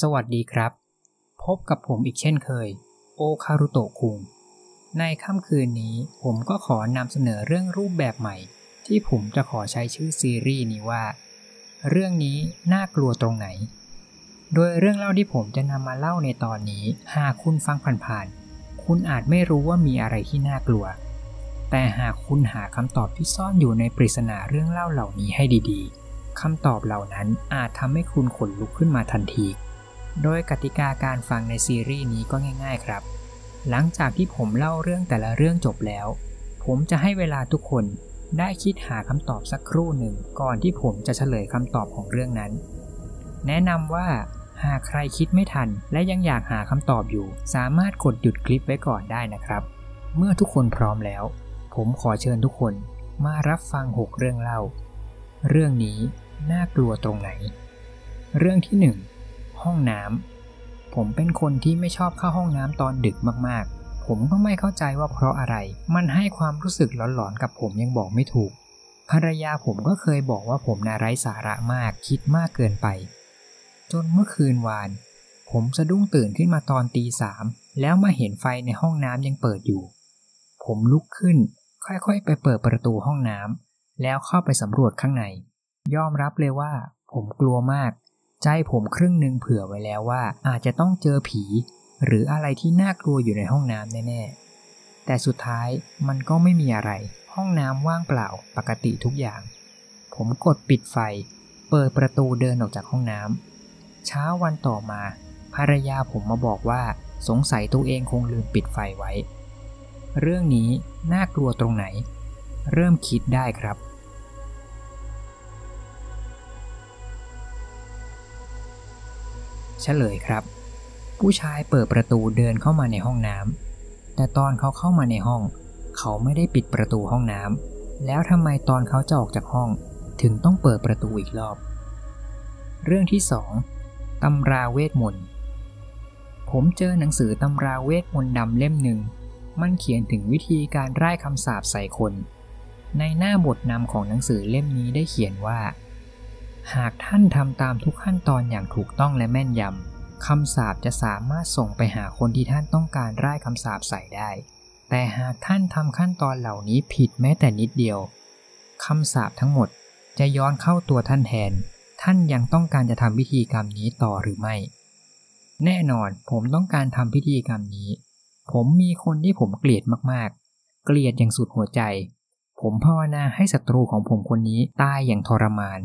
สวัสดีครับ พบกับผมอีกเช่นเคย โอคารุโตะคุง ในค่ำคืนนี้ผมก็ขอนำเสนอเรื่องรูปแบบใหม่ ที่ผมจะขอใช้ชื่อซีรีส์นี้ว่า เรื่องนี้น่ากลัวตรงไหน โดยเรื่องเล่าที่ผมจะนำมาเล่าในตอนนี้หากคุณฟังผ่านๆคุณอาจไม่รู้ว่ามีอะไรที่น่ากลัว แต่หากคุณหาคำตอบที่ซ่อนอยู่ในปริศนาเรื่องเล่าเหล่านี้ให้ดีๆคำตอบเหล่านั้นอาจทำให้คุณขนลุกขึ้นมาทันที โดยกติกาการฟังในซีรีส์นี้ก็ง่าย ๆ ครับ หลังจากที่ผมเล่าเรื่องแต่ละเรื่องจบแล้ว ผมจะให้เวลาทุกคนได้คิดหาคำตอบสักครู่หนึ่งก่อนที่ผมจะเฉลยคำตอบของเรื่องนั้น แนะนำว่าหากใครคิดไม่ทันและยังอยากหาคำตอบอยู่ สามารถกดหยุดคลิปไว้ก่อนได้นะครับ เมื่อทุกคนพร้อมแล้ว ผมขอเชิญทุกคนมารับฟัง 6 เรื่องเล่า เรื่องนี้น่ากลัวตรงไหน เรื่องที่ 1 ห้องน้ำผมเป็นคนที่ไม่ชอบเข้าห้องน้ำตอนดึกมากๆ ผมก็ไม่เข้าใจว่าเพราะอะไร มันให้ความรู้สึกหลอนๆกับผมยังบอกไม่ถูก ภรรยาผมก็เคยบอกว่าผมน่าไร้สาระมากคิดมากเกินไป จนเมื่อคืนวาน ผมสะดุ้งตื่นขึ้นมาตอนตีสามแล้วมาเห็นไฟในห้องน้ำยังเปิดอยู่ ผมลุกขึ้น ค่อยๆ ไปเปิดประตูห้องน้ำแล้วเข้าไปสำรวจข้างใน ยอมรับเลยว่า ผมกลัวมาก ใจผมครึ่งหนึ่งเผื่อไว้แล้วว่าอาจจะต้องเจอผี หรืออะไรที่น่ากลัวอยู่ในห้องน้ำแน่ๆ แต่สุดท้ายมันก็ไม่มีอะไร ห้องน้ำว่างเปล่าปกติทุกอย่าง ผมกดปิดไฟ เปิดประตูเดินออกจากห้องน้ำเช้าวันต่อมา ภรรยาผมมาบอกว่าสงสัยตัวเองคงลืมปิดไฟไว้ เรื่องนี้น่ากลัวตรงไหน เริ่มคิดได้ครับ เฉลยครับ ผู้ชายเปิดประตูเดินเข้ามาในห้องน้ำแต่ตอนเขาเข้ามาในห้อง เขาไม่ได้ปิดประตูห้องน้ำแล้วทำไมตอนเขาจะออกจากห้อง ถึงต้องเปิดประตูอีกรอบ เรื่องที่2ตำราเวทมนต์ผมเจอหนังสือตำราเวทมนต์ดำเล่มหนึ่ง มันเขียนถึงวิธีการไร้คำสาปใส่คน ในหน้าบทนำของหนังสือเล่มนี้ได้เขียนว่า หากท่านทำตามทุกขั้นตอนอย่างถูกต้องและแม่นยำคำสาปจะสามารถส่งไปหาคนที่ท่านต้องการไร้คำสาปใส่ได้ แต่หากท่านทำขั้นตอนเหล่านี้ผิดแม้แต่นิดเดียวคำสาปทั้งหมดจะย้อนเข้าตัวท่านแทน ท่านยังต้องการจะทำพิธีกรรมนี้ต่อหรือไม่ แน่นอนผมต้องการทำพิธีกรรมนี้ ผมมีคนที่ผมเกลียดมากๆ เกลียดอย่างสุดหัวใจ ผมภาวนาให้ศัตรูของผมคนนี้ตายอย่างทรมาน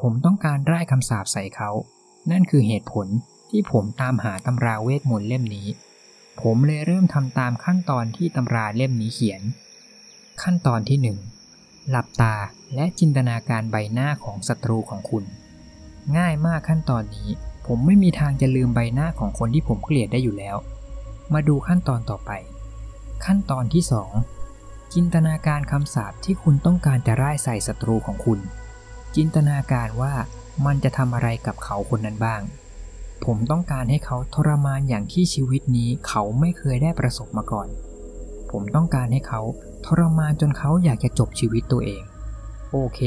ผมต้องการไร้คำสาปใส่เขา นั่นคือเหตุผลที่ผมตามหาตำราเวทมนต์เล่มนี้ ผมเลยเริ่มทำตามขั้นตอนที่ตำราเล่มนี้เขียน ขั้นตอนที่หนึ่งหลับตาและจินตนาการใบหน้าของศัตรูของคุณ ง่ายมากขั้นตอนนี้ ผมไม่มีทางจะลืมใบหน้าของคนที่ผมเกลียดได้อยู่แล้ว มาดูขั้นตอนต่อไป ขั้นตอนที่ 2 จินตนาการคำสาปที่คุณต้องการจะร่ายใส่ศัตรูของคุณ จินตนาการว่ามันจะทำอะไรกับเขาคนนั้นบ้าง ผมต้องการให้เขาทรมานอย่างที่ชีวิตนี้เขาไม่เคยได้ประสบมาก่อน ผมต้องการให้เขาทรมานจนเขาอยากจะจบชีวิตตัวเอง โอเค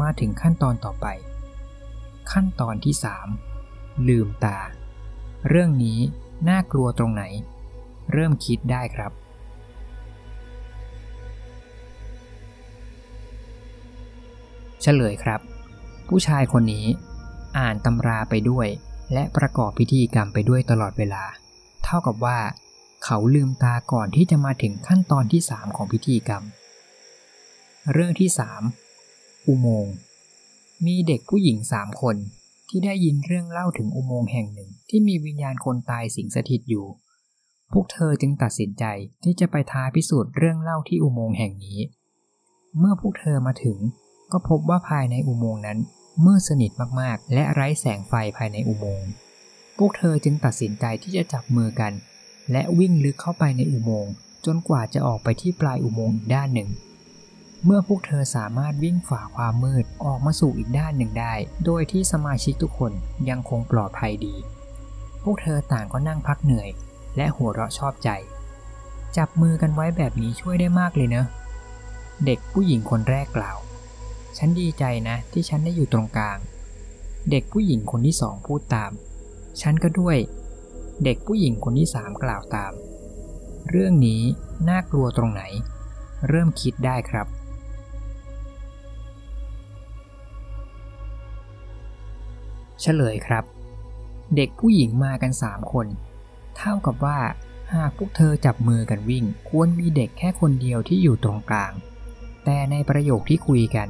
มาถึงขั้นตอนต่อไป ขั้นตอนที่ 3 ลืมตา เรื่องนี้น่ากลัวตรงไหน เริ่มคิดได้ครับ เฉลยครับ ผู้ชายคนนี้อ่านตำราไปด้วย และประกอบพิธีกรรมไปด้วยตลอดเวลา เท่ากับว่า เขาลืมตาก่อนที่จะมาถึงขั้นตอนที่ 3 ของพิธีกรรม เรื่องที่ 3 อุโมงค์มีเด็กผู้หญิงสามคนที่ได้ยินเรื่องเล่าถึงอุโมงค์แห่งหนึ่งที่มีวิญญาณคนตายสิงสถิตอยู่ พวกเธอจึงตัดสินใจที่จะไปท้าพิสูจน์เรื่องเล่าที่อุโมงค์แห่งนี้ เมื่อพวกเธอมาถึง ก็พบว่าภายในอุโมงค์นั้นมืดสนิทมากๆ และไร้แสงไฟภายในอุโมงค์ พวกเธอจึงตัดสินใจที่จะจับมือกัน และวิ่งลึกเข้าไปในอุโมงค์จนกว่าจะออกไปที่ปลายอุโมงค์อีกด้านหนึ่ง เมื่อพวกเธอสามารถวิ่งฝ่าความมืดออกมาสู่อีกด้านหนึ่งได้ โดยที่สมาชิกทุกคนยังคงปลอดภัยดี พวกเธอต่างก็นั่งพักเหนื่อย และหัวเราะชอบใจ จับมือกันไว้แบบนี้ช่วยได้มากเลยเนอะเด็กผู้หญิงคนแรกกล่าว ฉันดีใจนะที่ฉันได้อยู่ตรงกลาง เด็กผู้หญิงคนที่สองพูดตาม ฉันก็ด้วย เด็กผู้หญิงคนที่สามกล่าวตาม เรื่องนี้น่ากลัวตรงไหน เริ่มคิดได้ครับเฉลยครับ เด็กผู้หญิงมากันสามคน เท่ากับว่าหากพวกเธอจับมือกันวิ่ง ควรมีเด็กแค่คนเดียวที่อยู่ตรงกลาง แต่ในประโยคที่คุยกัน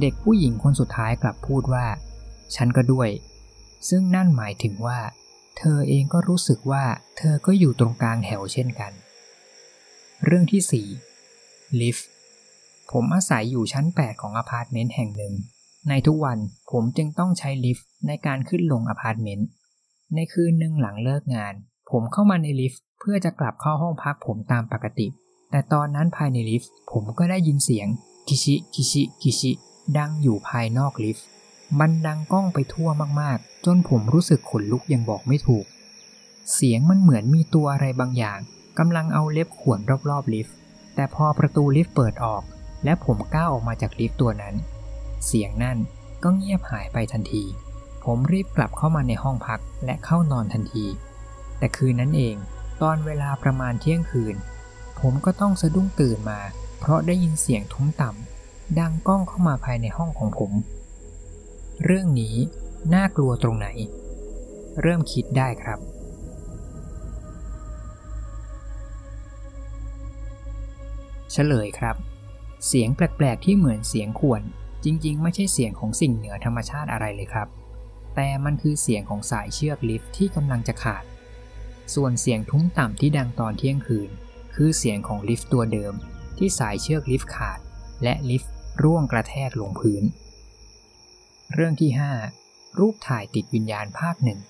เด็กผู้หญิงคนสุดท้ายกลับพูดว่า ฉันก็ด้วย ซึ่งนั่นหมายถึงว่า เธอเองก็รู้สึกว่า เธอก็อยู่ตรงกลางแถวเช่นกัน เรื่องที่ 4 ลิฟต์ผมอาศัยอยู่ชั้น 8 ของอพาร์ตเมนต์แห่งหนึ่ง ในทุกวันผมจึงต้องใช้ลิฟต์ในการขึ้นลงอพาร์ตเมนต์ ในคืนหนึ่งหลังเลิกงาน ผมเข้ามาในลิฟต์เพื่อจะกลับเข้าห้องพักผมตามปกติ แต่ตอนนั้นภายในลิฟต์ผมก็ได้ยินเสียง กิชิ กิชิ กิชิ ดังอยู่ภายนอกลิฟต์ มันดังก้องไปทั่วมากๆ จนผมรู้สึกขนลุกอย่างบอกไม่ถูก เสียงมันเหมือนมีตัวอะไรบางอย่างกำลังเอาเล็บข่วนรอบๆลิฟต์ แต่พอประตูลิฟต์เปิดออก และผมก้าวออกมาจากลิฟต์ตัวนั้น เสียงนั่นก็เงียบหายไปทันที ผมรีบกลับเข้ามาในห้องพักและเข้านอนทันที แต่คืนนั้นเอง ตอนเวลาประมาณเที่ยงคืน ผมก็ต้องสะดุ้งตื่นมา เพราะได้ยินเสียงทุ้มต่ำ ดังก้องเข้ามาภายในห้องของผม เรื่องนี้น่ากลัวตรงไหน เริ่มคิดได้ครับ เฉลยครับ เสียงแปลกๆที่เหมือนเสียงข่วน จริงๆ ไม่ใช่เสียงของสิ่งเหนือธรรมชาติอะไรเลยครับ แต่มันคือเสียงของสายเชือกลิฟต์ที่กำลังจะขาด ส่วนเสียงทุ้มต่ำที่ดังตอนเที่ยงคืน คือเสียงของลิฟต์ตัวเดิมที่สายเชือกลิฟต์ขาด และลิฟต์ ร่วงกระแทกลงพื้น เรื่องที่ 5 รูปถ่ายติดวิญญาณภาคหนึ่ง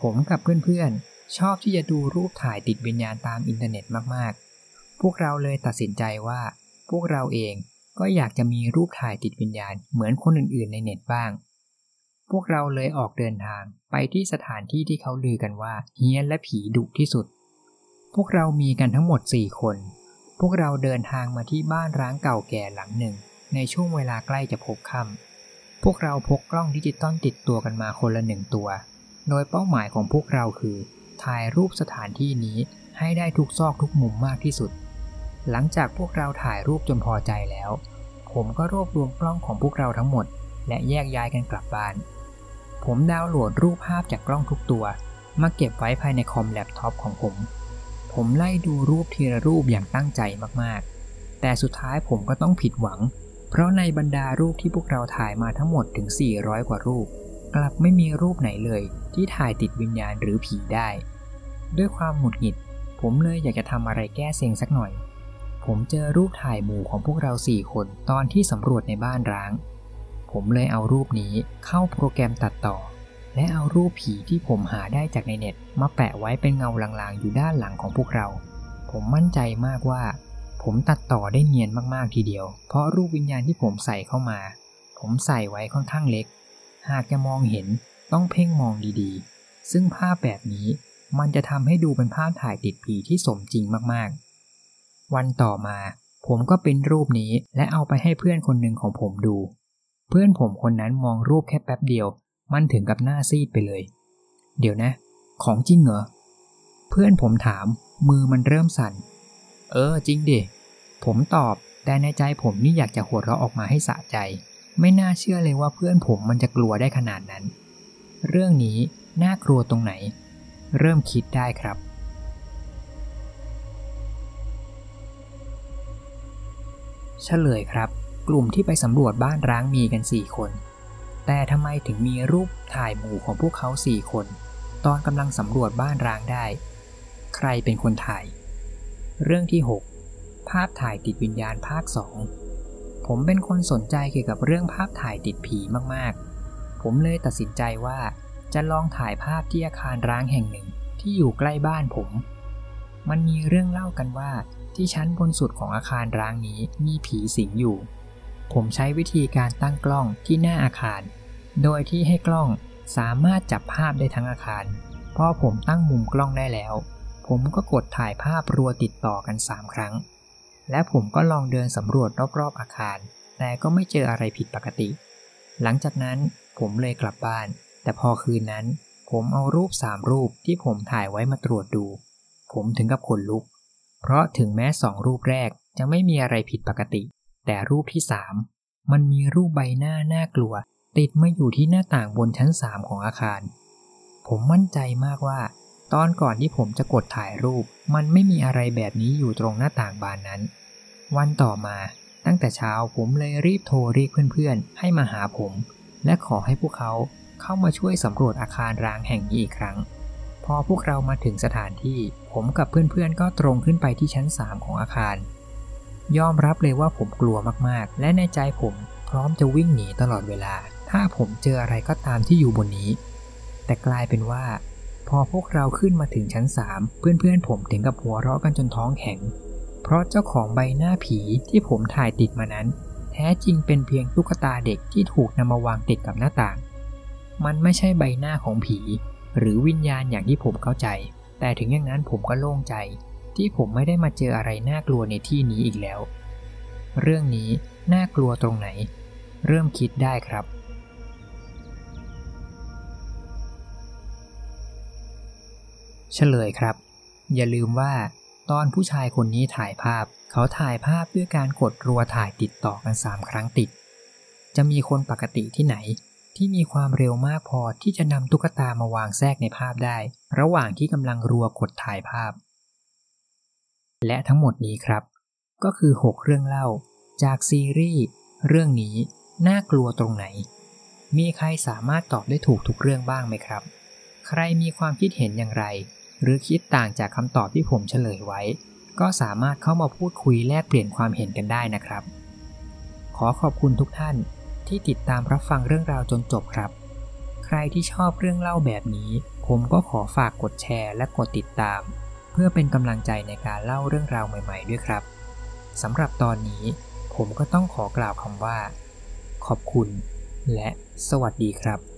ผมกับเพื่อนๆ ชอบที่จะดูรูปถ่ายติดวิญญาณตามอินเทอร์เน็ตมากๆ พวกเราเลยตัดสินใจว่า พวกเราเองก็อยากจะมีรูปถ่ายติดวิญญาณเหมือนคนอื่นๆ ในเน็ตบ้าง พวกเราเลยออกเดินทางไปที่สถานที่ที่เขาลือกันว่าเฮี้ยนและผีดุที่สุด พวกเรามีกันทั้งหมด 4 คน พวกเราเดินทางมาที่บ้านร้างเก่าแก่หลังหนึ่ง ในช่วงเวลาใกล้จะพบค่ำพวกเราพกกล้องดิจิตอลติดตัวกันมาคนละหนึ่งตัว โดยเป้าหมายของพวกเราคือ ถ่ายรูปสถานที่นี้ให้ได้ทุกซอกทุกมุมมากที่สุด หลังจากพวกเราถ่ายรูปจนพอใจแล้ว ผมก็รวบรวมกล้องของพวกเราทั้งหมด และแยกย้ายกันกลับบ้าน ผมดาวน์โหลดรูปภาพจากกล้องทุกตัว มาเก็บไว้ภายในคอมแล็ปท็อปของผม ผมไล่ดูรูปทีละรูปอย่างตั้งใจมากๆ แต่สุดท้ายผมก็ต้องผิดหวัง เพราะในบรรดารูปที่พวกเราถ่ายมาทั้งหมดถึง 400 กว่ารูป กลับไม่มีรูปไหนเลยที่ถ่ายติดวิญญาณหรือผีได้ ด้วยความหงุดหงิด ผมเลยอยากจะทำอะไรแก้เซ็งสักหน่อย ผมเจอรูปถ่ายหมู่ของพวกเราสี่คนตอนที่สำรวจในบ้านร้าง ผมเลยเอารูปนี้เข้าโปรแกรมตัดต่อ และเอารูปผีที่ผมหาได้จากในเน็ต มาแปะไว้เป็นเงาลางๆ อยู่ด้านหลังของพวกเรา ผมมั่นใจมากว่า ผมตัดต่อได้เนียนมากๆทีเดียว เพราะรูปวิญญาณที่ผมใส่เข้ามา ผมใส่ไว้ค่อนข้างเล็ก หากจะมองเห็นต้องเพ่งมองดีๆ ซึ่งภาพแบบนี้มันจะทำให้ดูเป็นภาพถ่ายติดผีที่สมจริงมากๆ วันต่อมา ผมก็เป็นรูปนี้และเอาไปให้เพื่อนคนหนึ่งของผมดู เพื่อนผมคนนั้นมองรูปแค่แป๊บเดียว มันถึงกับหน้าซีดไปเลย เดี๋ยวนะ ของจริงเหรอ เพื่อนผมถาม มือมันเริ่มสั่น เออจริงดิ ผมตอบ แต่ในใจผมนี่อยากจะหัวเราะออกมาให้สะใจ ไม่น่าเชื่อเลยว่าเพื่อนผมมันจะกลัวได้ขนาดนั้น เรื่องนี้น่ากลัวตรงไหน เริ่มคิดได้ครับเฉลยครับ กลุ่มที่ไปสำรวจบ้านร้างมีกัน 4 คน แต่ทำไมถึงมีรูปถ่ายหมู่ของพวกเขา 4 คน ตอนกำลังสำรวจบ้านร้างได้ ใครเป็นคนถ่าย เรื่องที่ 6 ภาพถ่ายติดวิญญาณภาค 2 ผมเป็นคนสนใจเกี่ยวกับเรื่องภาพถ่ายติดผีมากๆ ผมเลยตัดสินใจว่าจะลองถ่ายภาพที่อาคารร้างแห่งหนึ่งที่อยู่ใกล้บ้านผม มันมีเรื่องเล่ากันว่าที่ชั้นบนสุดของอาคารร้างนี้มีผีสิงอยู่ ผมใช้วิธีการตั้งกล้องที่หน้าอาคาร โดยที่ให้กล้องสามารถจับภาพได้ทั้งอาคาร พอผมตั้งมุมกล้องได้แล้ว ผมก็กดถ่ายภาพรัวติดต่อกัน 3 ครั้ง และผมก็ลองเดินสำรวจรอบๆอาคาร แต่ก็ไม่เจออะไรผิดปกติ หลังจากนั้นผมเลยกลับบ้าน แต่พอคืนนั้น ผมเอารูปสามรูปที่ผมถ่ายไว้มาตรวจดู ผมถึงกับขนลุก เพราะถึงแม้สองรูปแรกจะไม่มีอะไรผิดปกติ แต่รูปที่สามมันมีรูปใบหน้าน่ากลัว ติดมาอยู่ที่หน้าต่างบนชั้นสามของอาคาร ผมมั่นใจมากว่า ตอนก่อนที่ผมจะกดถ่ายรูป มันไม่มีอะไรแบบนี้อยู่ตรงหน้าต่างบานนั้น วันต่อมาตั้งแต่เช้าผมเลยรีบโทรเรียกเพื่อนๆ ให้มาหาผม และขอให้พวกเขาเข้ามาช่วยสำรวจอาคารร้างแห่งนี้อีกครั้ง พอพวกเรามาถึงสถานที่ ผมกับเพื่อนๆ ก็ตรงขึ้นไปที่ชั้น 3 ของอาคาร ยอมรับเลยว่าผมกลัวมากๆ และในใจผมพร้อมจะวิ่งหนีตลอดเวลา ถ้าผมเจออะไรก็ตามที่อยู่บนนี้ แต่กลายเป็นว่า พอพวกเราขึ้นมาถึงชั้น 3 เพื่อนๆผมถึงกับหัวเราะกันจนท้องแข็ง เพราะเจ้าของใบหน้าผีที่ผมถ่ายติดมานั้น แท้จริงเป็นเพียงตุ๊กตาเด็กที่ถูกนำมาวางติดกับหน้าต่าง มันไม่ใช่ใบหน้าของผี หรือวิญญาณอย่างที่ผมเข้าใจ แต่ถึงอย่างนั้นผมก็โล่งใจ ที่ผมไม่ได้มาเจออะไรน่ากลัวในที่นี้อีกแล้ว เรื่องนี้น่ากลัวตรงไหน เริ่มคิดได้ครับ เฉลยครับ อย่าลืมว่า ตอนผู้ชายคนนี้ถ่ายภาพ เขาถ่ายภาพด้วยการกดรัวถ่ายติดต่อกัน 3 ครั้งติด จะมีคนปกติที่ไหน ที่มีความเร็วมากพอที่จะนำตุ๊กตามาวางแทรกในภาพได้ ระหว่างที่กำลังรัวกดถ่ายภาพ และทั้งหมดนี้ครับ ก็คือ 6 เรื่องเล่า จากซีรีส์เรื่องนี้น่ากลัวตรงไหน มีใครสามารถตอบได้ถูกทุกเรื่องบ้างไหมครับ ใครมีความคิดเห็นอย่างไร หรือคิดต่างจากคำตอบที่ผมเฉลยไว้ ก็สามารถเข้ามาพูดคุยแลกเปลี่ยนความเห็นกันได้นะครับ ขอขอบคุณทุกท่านที่ติดตามรับฟังเรื่องราวจนจบครับ ใครที่ชอบเรื่องเล่าแบบนี้ ผมก็ขอฝากกดแชร์และกดติดตาม เพื่อเป็นกำลังใจในการเล่าเรื่องราวใหม่ ๆ ด้วยครับสำหรับตอนนี้ผมก็ต้องขอกล่าวคำว่า ขอบคุณ และสวัสดีครับ